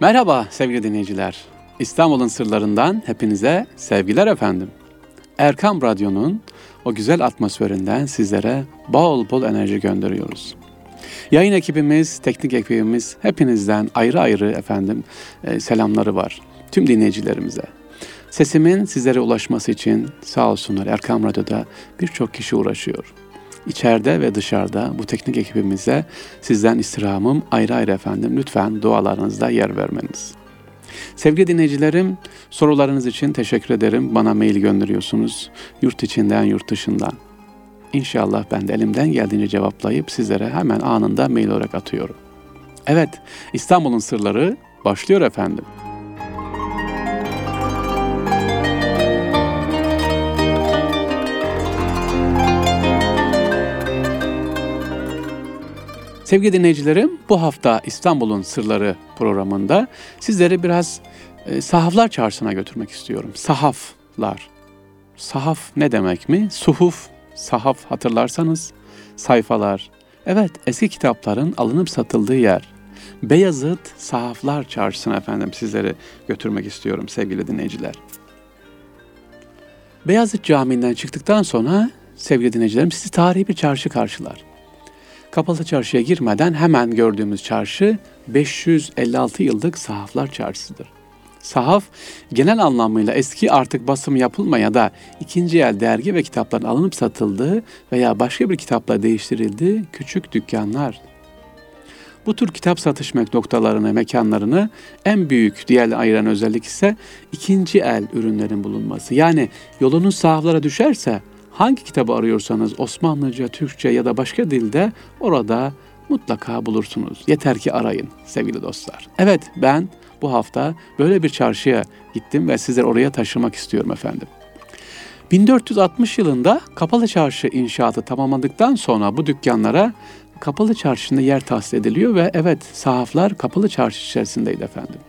Merhaba sevgili dinleyiciler. İstanbul'un sırlarından hepinize sevgiler efendim. Erkam Radyo'nun o güzel atmosferinden sizlere bol bol enerji gönderiyoruz. Yayın ekibimiz, teknik ekibimiz hepinizden ayrı ayrı efendim e, selamları var. Tüm dinleyicilerimize. Sesimin sizlere ulaşması için sağ olsunlar Erkam Radyo'da birçok kişi uğraşıyor. İçeride ve dışarıda bu teknik ekibimize sizden istirhamım ayrı ayrı efendim lütfen dualarınızda yer vermeniz. Sevgili dinleyicilerim, sorularınız için teşekkür ederim. Bana mail gönderiyorsunuz. Yurt içinden, yurt dışından. İnşallah ben de elimden geldiğince cevaplayıp sizlere hemen anında mail olarak atıyorum. Evet, İstanbul'un sırları başlıyor efendim. Sevgili dinleyicilerim, bu hafta İstanbul'un Sırları programında sizleri biraz e, sahaflar çarşısına götürmek istiyorum. Sahaflar. Sahaf ne demek mi? Suhuf, sahaf hatırlarsanız sayfalar. Evet, eski kitapların alınıp satıldığı yer. Beyazıt Sahaflar Çarşısı'na efendim sizleri götürmek istiyorum sevgili dinleyiciler. Beyazıt Camii'nden çıktıktan sonra sevgili dinleyicilerim sizi tarihi bir çarşı karşılar. Kapalı çarşıya girmeden hemen gördüğümüz çarşı 556 yıllık sahaflar çarşısıdır. Sahaf genel anlamıyla eski artık basım yapılmaya da ikinci el dergi ve kitapların alınıp satıldığı veya başka bir kitapla değiştirildiği küçük dükkanlar. Bu tür kitap satış noktalarını, mekanlarını en büyük diğer ayıran özellik ise ikinci el ürünlerin bulunması. Yani yolunuz sahaflara düşerse hangi kitabı arıyorsanız Osmanlıca, Türkçe ya da başka dilde orada mutlaka bulursunuz. Yeter ki arayın sevgili dostlar. Evet ben bu hafta böyle bir çarşıya gittim ve sizleri oraya taşımak istiyorum efendim. 1460 yılında Kapalı Çarşı inşaatı tamamlandıktan sonra bu dükkanlara Kapalı Çarşı'nda yer tahsis ediliyor ve evet sahaflar Kapalı Çarşı içerisindeydi efendim.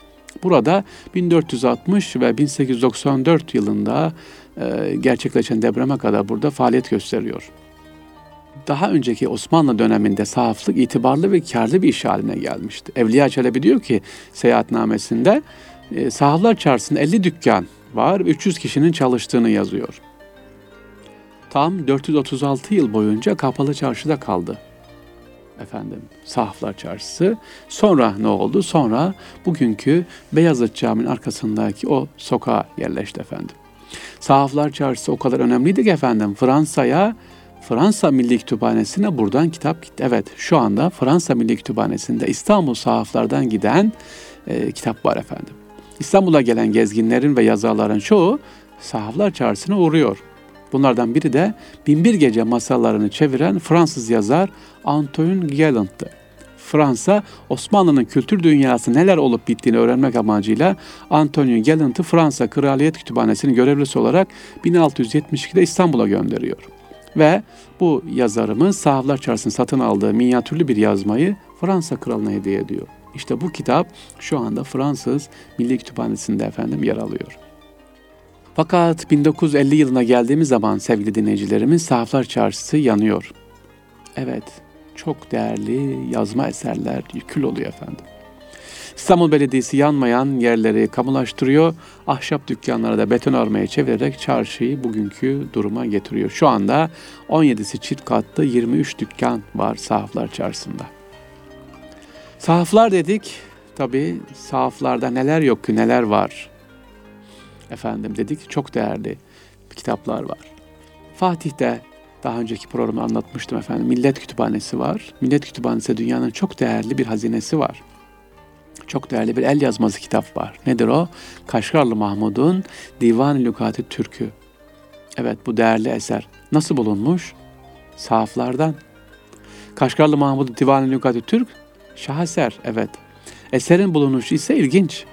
Burada 1460 ve 1894 yılında gerçekleşen depreme kadar burada faaliyet gösteriyor. Daha önceki Osmanlı döneminde sahaflık itibarlı ve karlı bir iş haline gelmişti. Evliya Çelebi diyor ki seyahatnamesinde e, sahaflar çarşısında 50 dükkan var, 300 kişinin çalıştığını yazıyor. Tam 436 yıl boyunca kapalı çarşıda kaldı efendim Sahaflar Çarşısı. Sonra ne oldu? Sonra bugünkü Beyazıt Camii'nin arkasındaki o sokağa yerleşti efendim. Sahaflar Çarşısı o kadar önemliydi ki efendim Fransa'ya Fransa Milli Kütüphanesi'ne buradan kitap gitti. Evet şu anda Fransa Milli Kütüphanesi'nde İstanbul sahaflardan giden e, kitap var efendim. İstanbul'a gelen gezginlerin ve yazarların çoğu Sahaflar Çarşısı'na uğruyor. Bunlardan biri de Binbir Gece masallarını çeviren Fransız yazar Antoine Galland'tı. Fransa, Osmanlı'nın kültür dünyası neler olup bittiğini öğrenmek amacıyla Antonio Galland'ı Fransa Kraliyet Kütüphanesi'nin görevlisi olarak 1672'de İstanbul'a gönderiyor. Ve bu yazarımız Sahaflar Çarşısı'nın satın aldığı minyatürlü bir yazmayı Fransa kralına hediye ediyor. İşte bu kitap şu anda Fransız Milli Kütüphanesi'nde efendim yer alıyor. Fakat 1950 yılına geldiğimiz zaman sevgili dinleyicilerimiz Sahaflar Çarşısı yanıyor. Evet, çok değerli yazma eserler yükül oluyor efendim. İstanbul Belediyesi yanmayan yerleri kamulaştırıyor, ahşap dükkanları da beton armaya çevirerek çarşıyı bugünkü duruma getiriyor. Şu anda 17'si çift katlı 23 dükkan var Sahaflar Çarşısı'nda. Sahaflar dedik, tabi sahaflarda neler yok ki neler var. Efendim dedik çok değerli kitaplar var. Fatih'te daha önceki programda anlatmıştım efendim. Millet Kütüphanesi var. Millet Kütüphanesi dünyanın çok değerli bir hazinesi var. Çok değerli bir el yazması kitap var. Nedir o? Kaşgarlı Mahmud'un Divan-ı Lukati Türkü. Evet bu değerli eser. Nasıl bulunmuş? Sahaflardan. Kaşgarlı Mahmud'un Divan-ı Lukati Türk şaheser. Evet. Eserin bulunuşu ise ilginç.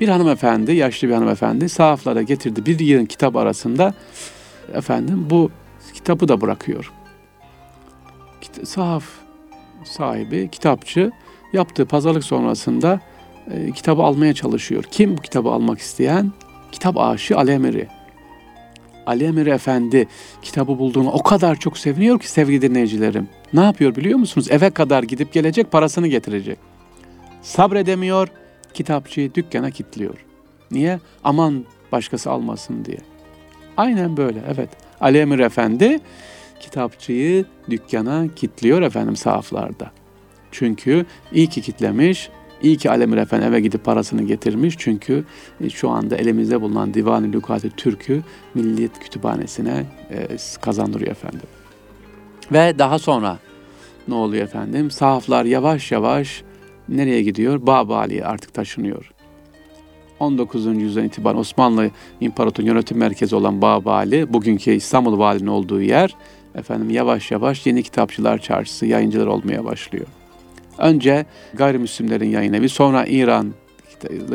Bir hanımefendi, yaşlı bir hanımefendi sahaflara getirdi bir yığın kitap arasında efendim bu kitabı da bırakıyor. Sahaf sahibi, kitapçı yaptığı pazarlık sonrasında e, kitabı almaya çalışıyor. Kim bu kitabı almak isteyen? Kitap aşığı Ali Emiri. Ali Emiri Efendi kitabı bulduğunu o kadar çok seviniyor ki sevgili dinleyicilerim. Ne yapıyor biliyor musunuz? Eve kadar gidip gelecek parasını getirecek. Sabredemiyor, kitapçıyı dükkana kilitliyor. Niye? Aman başkası almasın diye. Aynen böyle evet. Ali Emir Efendi kitapçıyı dükkana kilitliyor efendim sahaflarda. Çünkü iyi ki kitlemiş, iyi ki Alemir Efendi eve gidip parasını getirmiş. Çünkü e, şu anda elimizde bulunan Divan-ı Lukati Türk'ü Milliyet Kütüphanesi'ne e, kazandırıyor efendim. Ve daha sonra ne oluyor efendim? Sahaflar yavaş yavaş nereye gidiyor? Babali'ye artık taşınıyor. 19. yüzyıldan itibaren Osmanlı İmparatorluğu yönetim merkezi olan Babali, bugünkü İstanbul Vali'nin olduğu yer, efendim yavaş yavaş yeni kitapçılar çarşısı, yayıncılar olmaya başlıyor. Önce gayrimüslimlerin yayın evi, sonra İran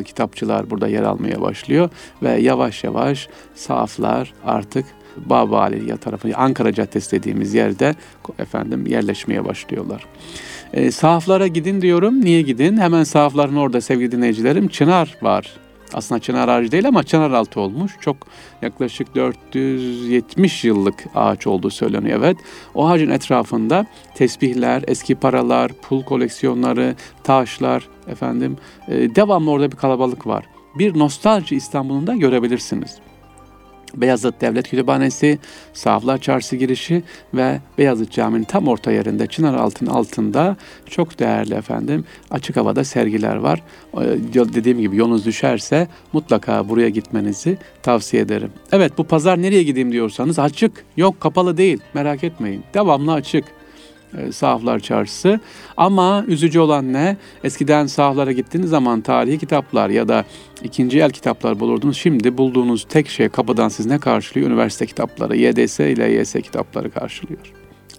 kitapçılar burada yer almaya başlıyor ve yavaş yavaş sahaflar artık Baba Aliye tarafı Ankara Caddesi dediğimiz yerde efendim yerleşmeye başlıyorlar. E, sahaflara gidin diyorum. Niye gidin? Hemen sahafların orada sevgili dinleyicilerim Çınar var. Aslında çınar ağacı değil ama çınar altı olmuş. Çok yaklaşık 470 yıllık ağaç olduğu söyleniyor. Evet. O ağacın etrafında tesbihler, eski paralar, pul koleksiyonları, taşlar efendim e, devamlı orada bir kalabalık var. Bir nostalji İstanbul'un da görebilirsiniz. Beyazıt Devlet Kütüphanesi, Sahaflar Çarşı girişi ve Beyazıt Camii'nin tam orta yerinde Çınar Altın altında çok değerli efendim açık havada sergiler var. Ee, dediğim gibi yolunuz düşerse mutlaka buraya gitmenizi tavsiye ederim. Evet bu pazar nereye gideyim diyorsanız açık. Yok kapalı değil merak etmeyin. Devamlı açık e, sahaflar çarşısı. Ama üzücü olan ne? Eskiden sahaflara gittiğiniz zaman tarihi kitaplar ya da ikinci el kitaplar bulurdunuz. Şimdi bulduğunuz tek şey kapıdan siz ne karşılıyor? Üniversite kitapları, YDS ile YS kitapları karşılıyor.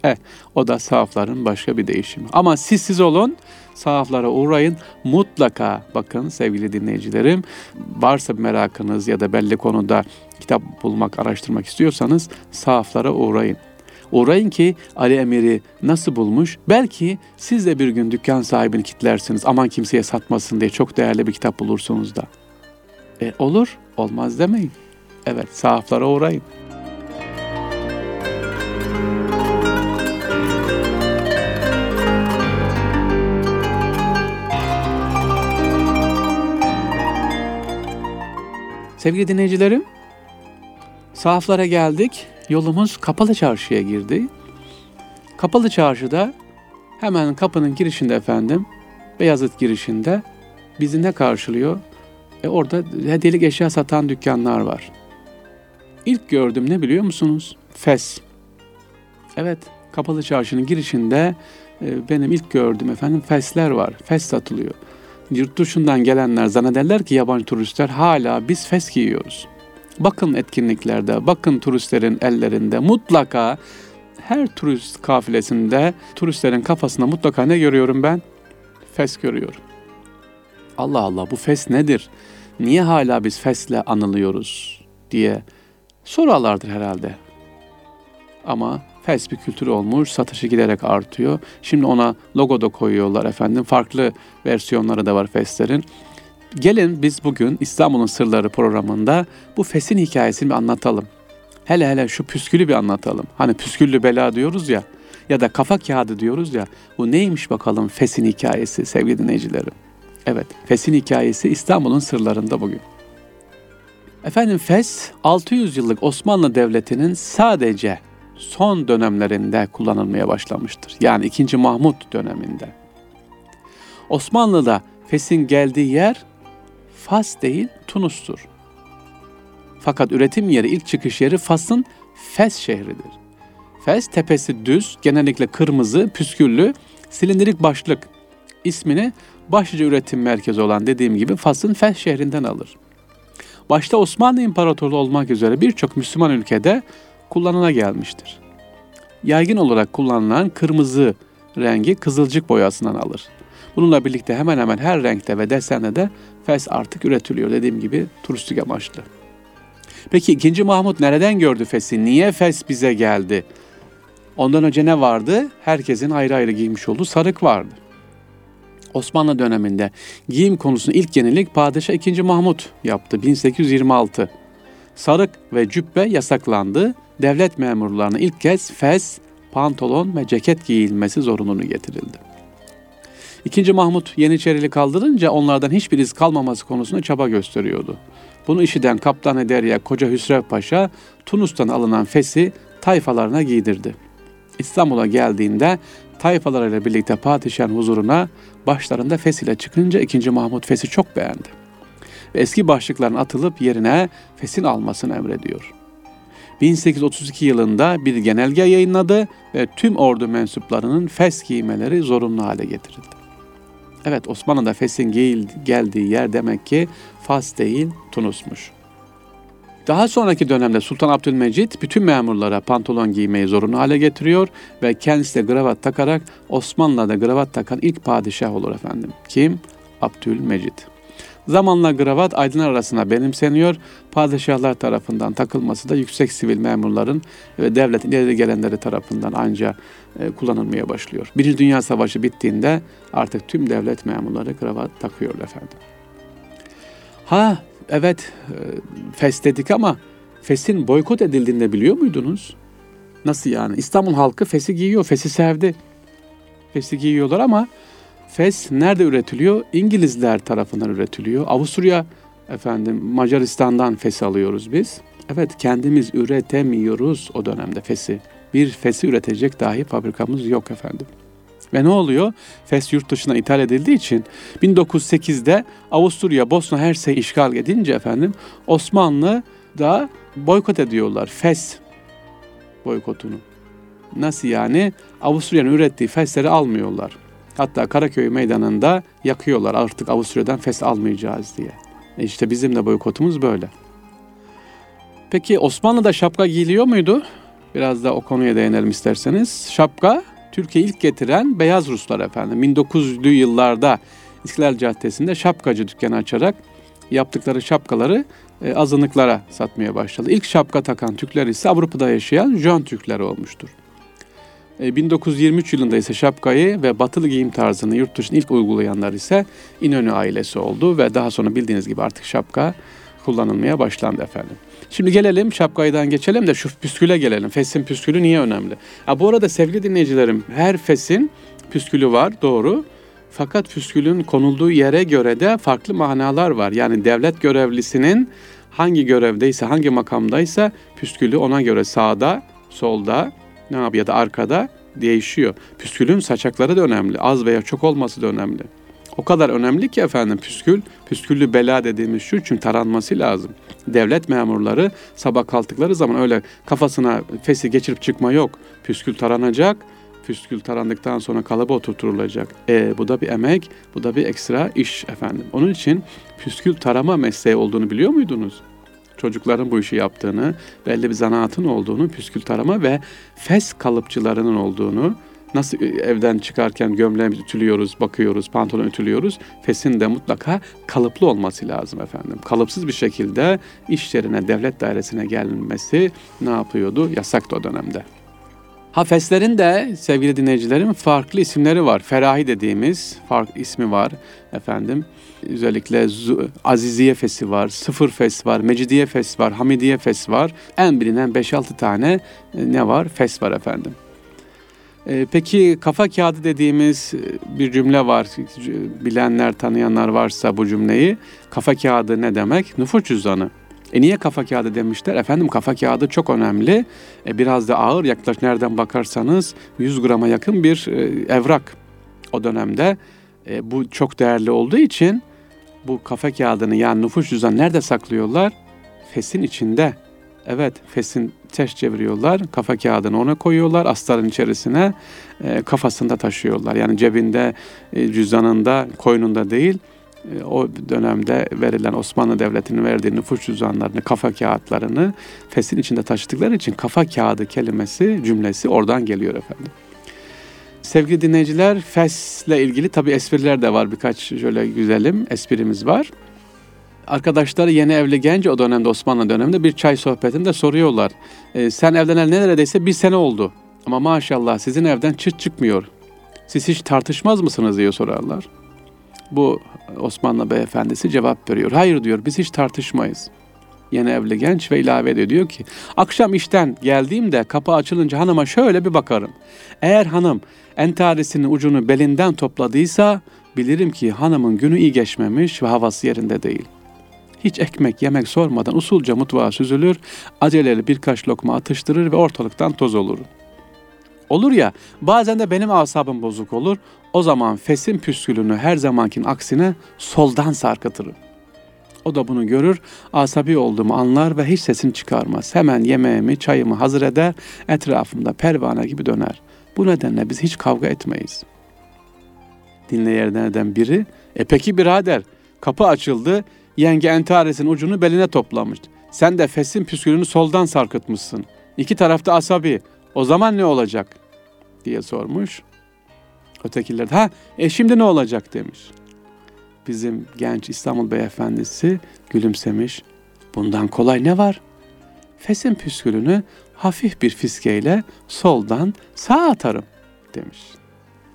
Evet, o da sahafların başka bir değişimi. Ama siz siz olun, sahaflara uğrayın. Mutlaka bakın sevgili dinleyicilerim, varsa bir merakınız ya da belli konuda kitap bulmak, araştırmak istiyorsanız sahaflara uğrayın. Uğrayın ki Ali Emir'i nasıl bulmuş? Belki siz de bir gün dükkan sahibini kitlersiniz. Aman kimseye satmasın diye çok değerli bir kitap bulursunuz da. E, olur, olmaz demeyin. Evet, sahaflara uğrayın. Sevgili dinleyicilerim, sahaflara geldik yolumuz Kapalı Çarşı'ya girdi. Kapalı Çarşı'da hemen kapının girişinde efendim, Beyazıt girişinde bizi ne karşılıyor? E orada hediyelik eşya satan dükkanlar var. İlk gördüm ne biliyor musunuz? Fes. Evet, Kapalı Çarşı'nın girişinde e, benim ilk gördüğüm efendim fesler var. Fes satılıyor. Yurt dışından gelenler zannederler ki yabancı turistler hala biz fes giyiyoruz. Bakın etkinliklerde, bakın turistlerin ellerinde mutlaka her turist kafilesinde turistlerin kafasında mutlaka ne görüyorum ben? Fes görüyorum. Allah Allah bu fes nedir? Niye hala biz fesle anılıyoruz diye sorulardır herhalde. Ama fes bir kültür olmuş, satışı giderek artıyor. Şimdi ona logo da koyuyorlar efendim. Farklı versiyonları da var feslerin. Gelin biz bugün İstanbul'un Sırları programında bu Fes'in hikayesini bir anlatalım. Hele hele şu püskülü bir anlatalım. Hani püsküllü bela diyoruz ya ya da kafa kağıdı diyoruz ya. Bu neymiş bakalım Fes'in hikayesi sevgili dinleyicilerim. Evet, Fes'in hikayesi İstanbul'un sırlarında bugün. Efendim Fes 600 yıllık Osmanlı Devleti'nin sadece son dönemlerinde kullanılmaya başlamıştır. Yani 2. Mahmut döneminde. Osmanlı'da Fes'in geldiği yer Fas değil Tunus'tur. Fakat üretim yeri ilk çıkış yeri Fas'ın Fes şehridir. Fes tepesi düz, genellikle kırmızı, püsküllü, silindirik başlık ismini başlıca üretim merkezi olan dediğim gibi Fas'ın Fes şehrinden alır. Başta Osmanlı İmparatorluğu olmak üzere birçok Müslüman ülkede kullanıla gelmiştir. Yaygın olarak kullanılan kırmızı rengi kızılcık boyasından alır. Bununla birlikte hemen hemen her renkte ve desende de fes artık üretiliyor. Dediğim gibi turistik amaçlı. Peki 2. Mahmut nereden gördü fesi? Niye fes bize geldi? Ondan önce ne vardı? Herkesin ayrı ayrı giymiş olduğu sarık vardı. Osmanlı döneminde giyim konusunda ilk yenilik Padişah 2. Mahmut yaptı 1826. Sarık ve cübbe yasaklandı. Devlet memurlarına ilk kez fes, pantolon ve ceket giyilmesi zorunluluğu getirildi. İkinci Mahmut Yeniçerili kaldırınca onlardan hiçbir iz kalmaması konusunda çaba gösteriyordu. Bunu işiden Kaptan Derya Koca Hüsrev Paşa Tunus'tan alınan fesi tayfalarına giydirdi. İstanbul'a geldiğinde tayfalarıyla birlikte padişahın huzuruna başlarında fes ile çıkınca 2. Mahmut fesi çok beğendi. Ve eski başlıkların atılıp yerine fesin almasını emrediyor. 1832 yılında bir genelge yayınladı ve tüm ordu mensuplarının fes giymeleri zorunlu hale getirildi. Evet Osmanlı'da fesin geldiği yer demek ki Fas değil Tunus'muş. Daha sonraki dönemde Sultan Abdülmecit bütün memurlara pantolon giymeyi zorunlu hale getiriyor ve kendisi de gravat takarak Osmanlı'da gravat takan ilk padişah olur efendim. Kim? Abdülmecit. Zamanla gravat aydınlar arasında benimseniyor. Padişahlar tarafından takılması da yüksek sivil memurların ve devletin ileri gelenleri tarafından anca e, kullanılmaya başlıyor. Birinci Dünya Savaşı bittiğinde artık tüm devlet memurları gravat takıyor efendim. Ha evet e, fes dedik ama fesin boykot edildiğini de biliyor muydunuz? Nasıl yani? İstanbul halkı fesi giyiyor, fesi sevdi. Fesi giyiyorlar ama fes nerede üretiliyor? İngilizler tarafından üretiliyor. Avusturya efendim Macaristan'dan fes alıyoruz biz. Evet kendimiz üretemiyoruz o dönemde fesi. Bir fesi üretecek dahi fabrikamız yok efendim. Ve ne oluyor? Fes yurt dışına ithal edildiği için 1908'de Avusturya, Bosna Hersey işgal edince efendim Osmanlı da boykot ediyorlar Fes boykotunu. Nasıl yani? Avusturya'nın ürettiği fesleri almıyorlar. Hatta Karaköy meydanında yakıyorlar artık Avusturya'dan fes almayacağız diye. E işte bizim de boykotumuz böyle. Peki Osmanlı'da şapka giyiliyor muydu? Biraz da o konuya değinelim isterseniz. Şapka Türkiye ilk getiren beyaz Ruslar efendim. 1900'lü yıllarda İstiklal Caddesi'nde şapkacı dükkanı açarak yaptıkları şapkaları e, azınlıklara satmaya başladı. İlk şapka takan Türkler ise Avrupa'da yaşayan Jön Türkler olmuştur. 1923 e, yılında ise şapkayı ve batılı giyim tarzını yurt dışında ilk uygulayanlar ise İnönü ailesi oldu ve daha sonra bildiğiniz gibi artık şapka kullanılmaya başlandı efendim. Şimdi gelelim şapkaydan geçelim de şu püsküle gelelim. Fesin püskülü niye önemli? Ha, bu arada sevgili dinleyicilerim her fesin püskülü var doğru. Fakat püskülün konulduğu yere göre de farklı manalar var. Yani devlet görevlisinin hangi görevdeyse, hangi makamdaysa püskülü ona göre sağda, solda, ne yapıyor ya da arkada değişiyor. Püskülün saçakları da önemli. Az veya çok olması da önemli. O kadar önemli ki efendim püskül, püsküllü bela dediğimiz şu çünkü taranması lazım. Devlet memurları sabah kalktıkları zaman öyle kafasına fesi geçirip çıkma yok. Püskül taranacak, püskül tarandıktan sonra kalıba oturtulacak. E, bu da bir emek, bu da bir ekstra iş efendim. Onun için püskül tarama mesleği olduğunu biliyor muydunuz? Çocukların bu işi yaptığını, belli bir zanaatın olduğunu, püskül tarama ve fes kalıpçılarının olduğunu, Nasıl e, evden çıkarken gömleğimizi ütülüyoruz, bakıyoruz, pantolon ütülüyoruz. Fesin de mutlaka kalıplı olması lazım efendim. Kalıpsız bir şekilde iş yerine, devlet dairesine gelmesi ne yapıyordu? Yasaktı o dönemde. Ha feslerin de sevgili dinleyicilerim farklı isimleri var. Ferahi dediğimiz fark ismi var efendim. Özellikle Aziziye Fesi var, Sıfır Fes var, Mecidiye Fes var, Hamidiye Fes var. En bilinen 5-6 tane e, ne var? Fes var efendim. Ee, peki kafa kağıdı dediğimiz e, bir cümle var. Bilenler, tanıyanlar varsa bu cümleyi. Kafa kağıdı ne demek? Nüfus cüzdanı. E niye kafa kağıdı demişler? Efendim kafa kağıdı çok önemli. E biraz da ağır yaklaş nereden bakarsanız 100 grama yakın bir e, evrak o dönemde. E, bu çok değerli olduğu için bu kafa kağıdını yani nüfus cüzdanı nerede saklıyorlar? Fesin içinde. Evet, fesin ters çeviriyorlar. Kafa kağıdını ona koyuyorlar. Astarın içerisine e, kafasında taşıyorlar. Yani cebinde, e, cüzdanında, koynunda değil. E, o dönemde verilen Osmanlı Devleti'nin verdiği nüfus cüzdanlarını, kafa kağıtlarını fesin içinde taşıdıkları için kafa kağıdı kelimesi, cümlesi oradan geliyor efendim. Sevgili dinleyiciler, fesle ilgili tabi espriler de var. Birkaç şöyle güzelim esprimiz var. Arkadaşları yeni evli genç o dönemde Osmanlı döneminde bir çay sohbetinde soruyorlar. E, sen evlenel ne neredeyse bir sene oldu. Ama maşallah sizin evden çıt çıkmıyor. Siz hiç tartışmaz mısınız diye sorarlar. Bu Osmanlı beyefendisi cevap veriyor. Hayır diyor biz hiç tartışmayız. Yeni evli genç ve ilave ediyor. Diyor ki akşam işten geldiğimde kapı açılınca hanıma şöyle bir bakarım. Eğer hanım entarisinin ucunu belinden topladıysa bilirim ki hanımın günü iyi geçmemiş ve havası yerinde değil. Hiç ekmek yemek sormadan usulca mutfağa süzülür, aceleli birkaç lokma atıştırır ve ortalıktan toz olur. Olur ya bazen de benim asabım bozuk olur. O zaman fesin püskülünü her zamankin aksine soldan sarkıtırım. O da bunu görür, asabi olduğumu anlar ve hiç sesini çıkarmaz. Hemen yemeğimi, çayımı hazır eder, etrafımda pervane gibi döner. Bu nedenle biz hiç kavga etmeyiz. Dinleyenlerden biri, e peki birader, kapı açıldı, yenge entaresinin ucunu beline toplamış. Sen de fesin püskülünü soldan sarkıtmışsın. İki tarafta asabi, o zaman ne olacak? diye sormuş. Ötekiler de ha e şimdi ne olacak demiş. Bizim genç İstanbul beyefendisi gülümsemiş. Bundan kolay ne var? Fesin püskülünü hafif bir fiskeyle soldan sağa atarım demiş.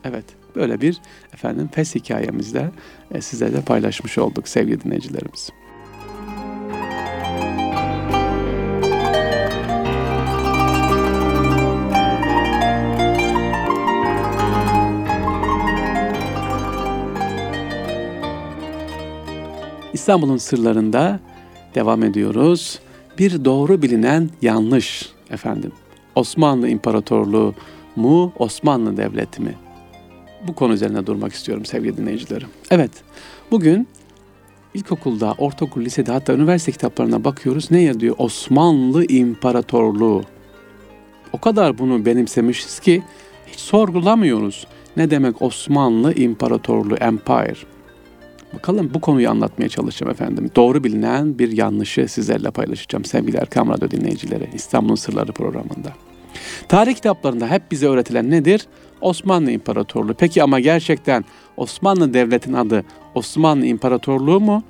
Evet böyle bir efendim fes hikayemizde e, sizlerle paylaşmış olduk sevgili dinleyicilerimiz. İstanbul'un sırlarında devam ediyoruz. Bir doğru bilinen yanlış efendim. Osmanlı İmparatorluğu mu, Osmanlı Devleti mi? Bu konu üzerine durmak istiyorum sevgili dinleyicilerim. Evet, bugün ilkokulda, ortaokul, lisede hatta üniversite kitaplarına bakıyoruz. Ne yazıyor? Osmanlı İmparatorluğu. O kadar bunu benimsemişiz ki hiç sorgulamıyoruz. Ne demek Osmanlı İmparatorluğu, Empire? Bakalım bu konuyu anlatmaya çalışacağım efendim. Doğru bilinen bir yanlışı sizlerle paylaşacağım sevgili Erkam Radyo dinleyicileri İstanbul'un Sırları programında. Tarih kitaplarında hep bize öğretilen nedir? Osmanlı İmparatorluğu. Peki ama gerçekten Osmanlı Devleti'nin adı Osmanlı İmparatorluğu mu?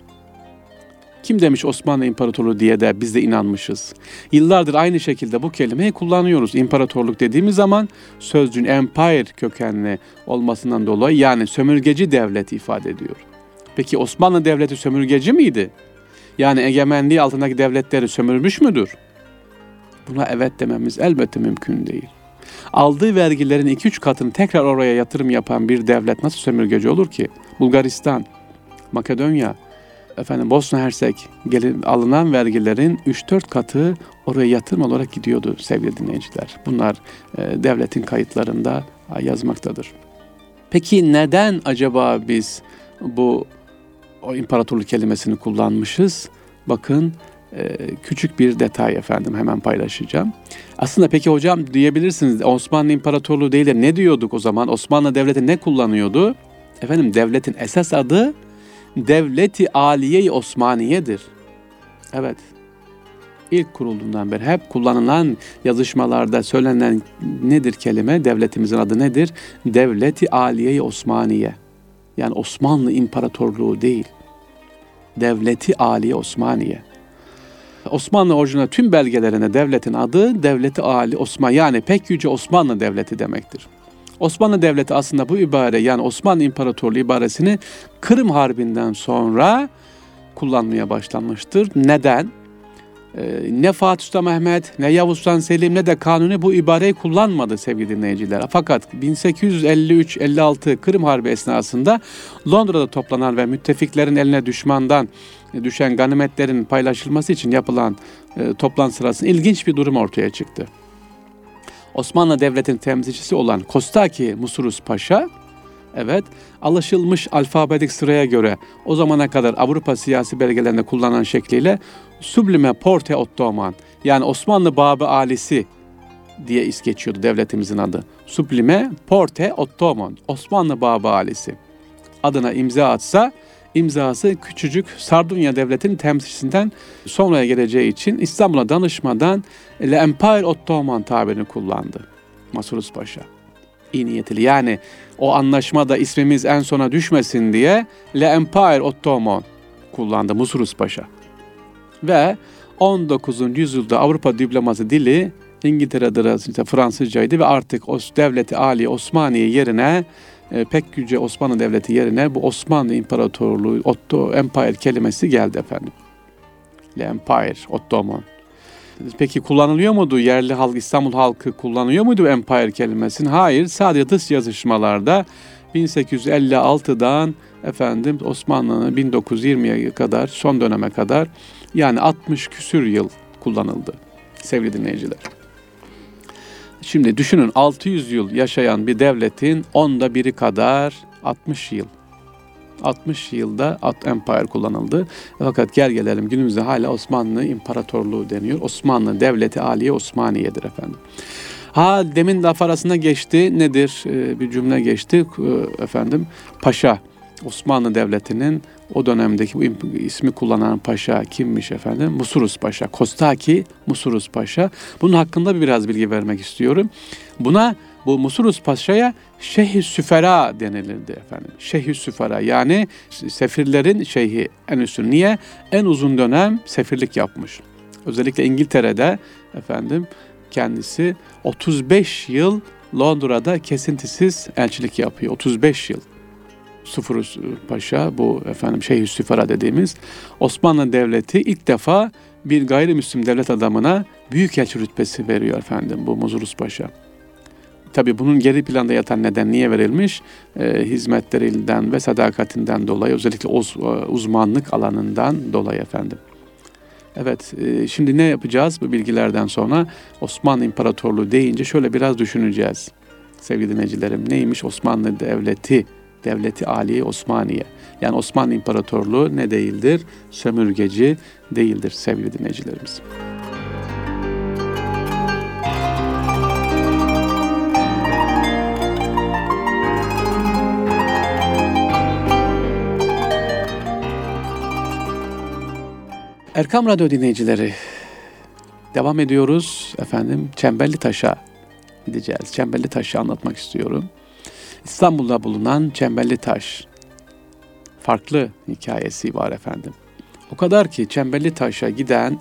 Kim demiş Osmanlı İmparatorluğu diye de biz de inanmışız. Yıllardır aynı şekilde bu kelimeyi kullanıyoruz. İmparatorluk dediğimiz zaman sözcüğün empire kökenli olmasından dolayı yani sömürgeci devlet ifade ediyor. Peki Osmanlı Devleti sömürgeci miydi? Yani egemenliği altındaki devletleri sömürmüş müdür? Buna evet dememiz elbette mümkün değil. Aldığı vergilerin 2-3 katını tekrar oraya yatırım yapan bir devlet nasıl sömürgeci olur ki? Bulgaristan, Makedonya, efendim Bosna Hersek gelin, alınan vergilerin 3-4 katı oraya yatırım olarak gidiyordu sevgili dinleyiciler. Bunlar e, devletin kayıtlarında yazmaktadır. Peki neden acaba biz bu o imparatorluk kelimesini kullanmışız. Bakın e, küçük bir detay efendim hemen paylaşacağım. Aslında peki hocam diyebilirsiniz Osmanlı İmparatorluğu değil de ne diyorduk o zaman? Osmanlı Devleti ne kullanıyordu? Efendim devletin esas adı Devleti Aliye-i Osmaniye'dir. Evet. İlk kurulduğundan beri hep kullanılan yazışmalarda söylenen nedir kelime? Devletimizin adı nedir? Devleti Aliye-i Osmaniye. Yani Osmanlı İmparatorluğu değil. Devleti Ali Osmaniye. Osmanlı orijinal tüm belgelerine devletin adı Devleti Ali Osman yani pek yüce Osmanlı Devleti demektir. Osmanlı Devleti aslında bu ibare yani Osmanlı İmparatorluğu ibaresini Kırım Harbi'nden sonra kullanmaya başlanmıştır. Neden? Ee, ne Fatih Sultan Mehmet, ne Yavuz Sultan Selim ne de Kanuni bu ibareyi kullanmadı sevgili dinleyiciler. Fakat 1853-56 Kırım Harbi esnasında Londra'da toplanan ve müttefiklerin eline düşmandan düşen ganimetlerin paylaşılması için yapılan e, toplantı sırasında ilginç bir durum ortaya çıktı. Osmanlı Devleti'nin temsilcisi olan Kostaki Musurus Paşa Evet, alışılmış alfabetik sıraya göre o zamana kadar Avrupa siyasi belgelerinde kullanılan şekliyle Sublime Porte Ottoman yani Osmanlı Babı Alisi diye is geçiyordu devletimizin adı. Sublime Porte Ottoman, Osmanlı Babı Alisi. Adına imza atsa imzası küçücük Sardunya Devleti'nin temsilcisinden sonraya geleceği için İstanbul'a danışmadan Le Empire Ottoman tabirini kullandı. Masurus Paşa iyi niyetli. Yani o anlaşmada ismimiz en sona düşmesin diye Le Empire Ottoman kullandı Musurus Paşa. Ve 19. yüzyılda Avrupa diplomasi dili İngiltere'de işte Fransızcaydı ve artık o devleti Ali Osmaniye yerine e, pek yüce Osmanlı Devleti yerine bu Osmanlı İmparatorluğu Otto Empire kelimesi geldi efendim. Le Empire, Ottoman. Peki kullanılıyor muydu yerli halk, İstanbul halkı kullanıyor muydu empire kelimesini? Hayır, sadece dış yazışmalarda 1856'dan efendim Osmanlı'nın 1920'ye kadar son döneme kadar yani 60 küsür yıl kullanıldı sevgili dinleyiciler. Şimdi düşünün 600 yıl yaşayan bir devletin onda biri kadar 60 yıl 60 yılda At Empire kullanıldı. Fakat gel gelelim günümüzde hala Osmanlı İmparatorluğu deniyor. Osmanlı Devleti Aliye Osmaniye'dir efendim. Ha demin laf arasında geçti nedir ee, bir cümle geçti ee, efendim paşa Osmanlı Devleti'nin o dönemdeki bu ismi kullanan paşa kimmiş efendim? Musurus Paşa. Kostaki Musurus Paşa. Bunun hakkında biraz bilgi vermek istiyorum. Buna bu Musurus Paşa'ya Şeyh-i Süfera denilirdi efendim. Şeyh-i Süfera yani sefirlerin şeyhi en üstün. Niye? En uzun dönem sefirlik yapmış. Özellikle İngiltere'de efendim kendisi 35 yıl Londra'da kesintisiz elçilik yapıyor. 35 yıl. Sufurus Paşa bu efendim Şeyh Süfara dediğimiz Osmanlı Devleti ilk defa bir gayrimüslim devlet adamına büyükelçi rütbesi veriyor efendim bu Muzurus Paşa. Tabi bunun geri planda yatan neden niye verilmiş? E, hizmetlerinden ve sadakatinden dolayı özellikle uz, e, uzmanlık alanından dolayı efendim. Evet, e, şimdi ne yapacağız bu bilgilerden sonra? Osmanlı İmparatorluğu deyince şöyle biraz düşüneceğiz. Sevgili dinleyicilerim, neymiş Osmanlı Devleti? Devleti Ali Osmaniye. Yani Osmanlı İmparatorluğu ne değildir? Sömürgeci değildir sevgili dinleyicilerimiz. Erkam Radyo dinleyicileri, devam ediyoruz efendim. Çemberli Taş'a gideceğiz. Çemberli Taş'ı anlatmak istiyorum. İstanbul'da bulunan Çemberli Taş farklı hikayesi var efendim. O kadar ki Çemberli Taş'a giden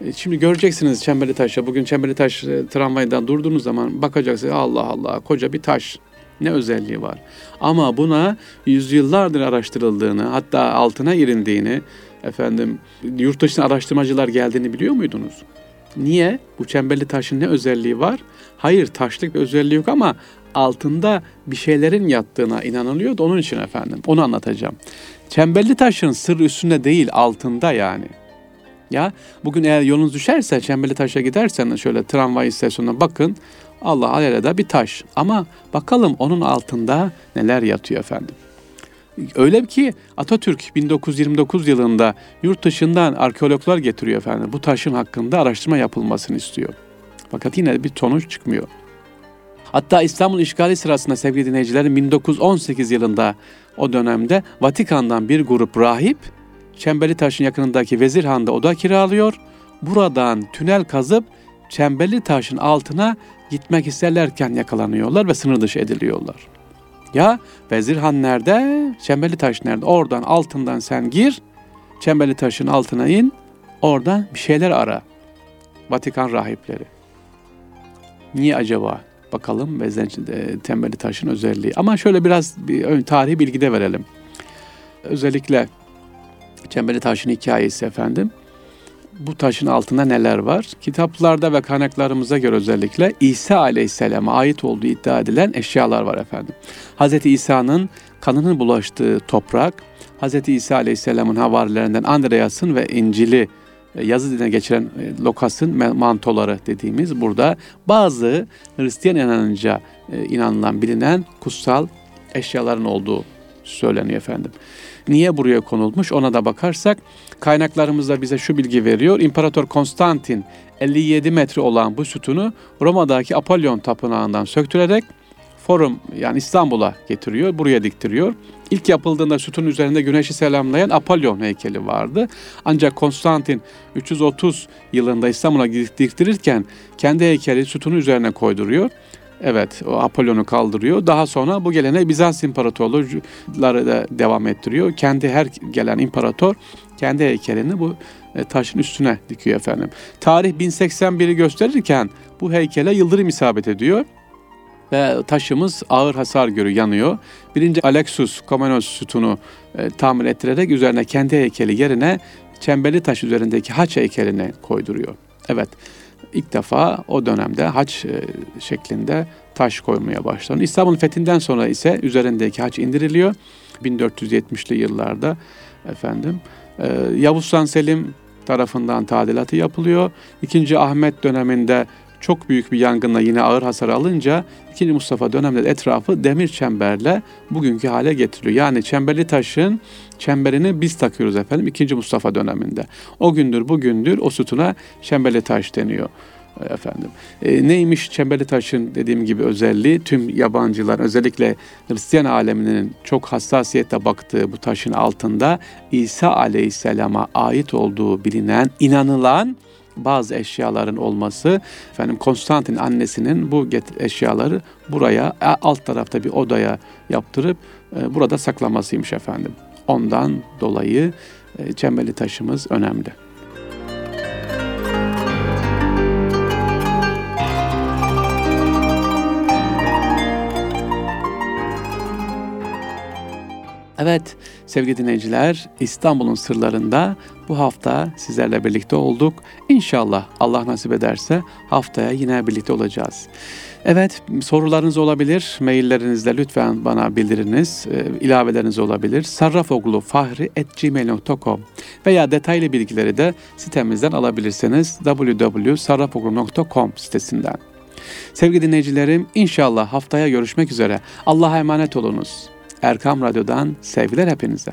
e, Şimdi göreceksiniz Çemberli Taş'a. Bugün Çemberli Taş e, tramvaydan durduğunuz zaman bakacaksınız Allah Allah koca bir taş. Ne özelliği var. Ama buna yüzyıllardır araştırıldığını hatta altına irindiğini efendim yurt dışına araştırmacılar geldiğini biliyor muydunuz? Niye? Bu çemberli taşın ne özelliği var? Hayır taşlık bir özelliği yok ama altında bir şeylerin yattığına inanılıyor da onun için efendim. Onu anlatacağım. Çemberli taşın sır üstünde değil altında yani. Ya bugün eğer yolunuz düşerse Çemberli Taş'a gidersen şöyle tramvay istasyonuna bakın. Allah alelade bir taş. Ama bakalım onun altında neler yatıyor efendim. Öyle ki Atatürk 1929 yılında yurt dışından arkeologlar getiriyor efendim. Bu taşın hakkında araştırma yapılmasını istiyor. Fakat yine bir sonuç çıkmıyor. Hatta İstanbul işgali sırasında sevgili dinleyicilerim 1918 yılında o dönemde Vatikan'dan bir grup rahip Çemberli Taş'ın yakınındaki Vezirhan'da oda kiralıyor. Buradan tünel kazıp Çemberli Taş'ın altına gitmek isterlerken yakalanıyorlar ve sınır dışı ediliyorlar. Ya Vezirhan nerede? Çemberli Taş nerede? Oradan altından sen gir. Çemberli Taş'ın altına in. Oradan bir şeyler ara. Vatikan rahipleri. Niye acaba? Bakalım Tembeli Taş'ın özelliği. Ama şöyle biraz bir tarihi bilgi de verelim. Özellikle Çembeli Taş'ın hikayesi efendim. Bu taşın altında neler var? Kitaplarda ve kaynaklarımıza göre özellikle İsa Aleyhisselam'a ait olduğu iddia edilen eşyalar var efendim. Hz. İsa'nın kanının bulaştığı toprak, Hz. İsa Aleyhisselam'ın havarilerinden Andreas'ın ve İncil'i e, yazı diline geçiren e, Lokas'ın mantoları dediğimiz burada bazı Hristiyan inanınca e, inanılan bilinen kutsal eşyaların olduğu söyleniyor efendim. Niye buraya konulmuş ona da bakarsak kaynaklarımızda bize şu bilgi veriyor. İmparator Konstantin 57 metre olan bu sütunu Roma'daki Apollon tapınağından söktürerek Forum yani İstanbul'a getiriyor, buraya diktiriyor. İlk yapıldığında sütun üzerinde güneşi selamlayan Apollon heykeli vardı. Ancak Konstantin 330 yılında İstanbul'a diktirirken kendi heykeli sütunun üzerine koyduruyor. Evet, o Apollon'u kaldırıyor. Daha sonra bu gelene Bizans imparatorları da devam ettiriyor. Kendi her gelen imparator kendi heykelini bu e, taşın üstüne dikiyor efendim. Tarih 1081'i gösterirken bu heykele yıldırım isabet ediyor ve taşımız ağır hasar görüyor, yanıyor. Birinci Alexus Komnenos sütunu e, tamir ettirerek üzerine kendi heykeli yerine çemberli taş üzerindeki haç heykelini koyduruyor. Evet, ilk defa o dönemde haç e, şeklinde taş koymaya başlanıyor. İstanbul'un fethinden sonra ise üzerindeki haç indiriliyor. 1470'li yıllarda efendim. E, Yavuz Sultan Selim tarafından tadilatı yapılıyor. İkinci Ahmet döneminde çok büyük bir yangınla yine ağır hasar alınca 2. Mustafa döneminde etrafı demir çemberle bugünkü hale getiriliyor. Yani çemberli taşın çemberini biz takıyoruz efendim 2. Mustafa döneminde. O gündür bugündür o sütuna çemberli taş deniyor efendim. E, neymiş çemberli taşın dediğim gibi özelliği tüm yabancılar özellikle Hristiyan aleminin çok hassasiyetle baktığı bu taşın altında İsa Aleyhisselam'a ait olduğu bilinen, inanılan bazı eşyaların olması efendim Konstantin annesinin bu eşyaları buraya alt tarafta bir odaya yaptırıp e, burada saklamasıymış efendim. Ondan dolayı e, çemberli taşımız önemli. Evet sevgili dinleyiciler İstanbul'un sırlarında bu hafta sizlerle birlikte olduk. İnşallah Allah nasip ederse haftaya yine birlikte olacağız. Evet sorularınız olabilir. Maillerinizle lütfen bana bildiriniz. E, ilaveleriniz olabilir. sarrafoglufahri.gmail.com veya detaylı bilgileri de sitemizden alabilirsiniz. www.sarrafoglu.com sitesinden. Sevgili dinleyicilerim inşallah haftaya görüşmek üzere. Allah'a emanet olunuz. Erkam Radyo'dan sevgiler hepinize.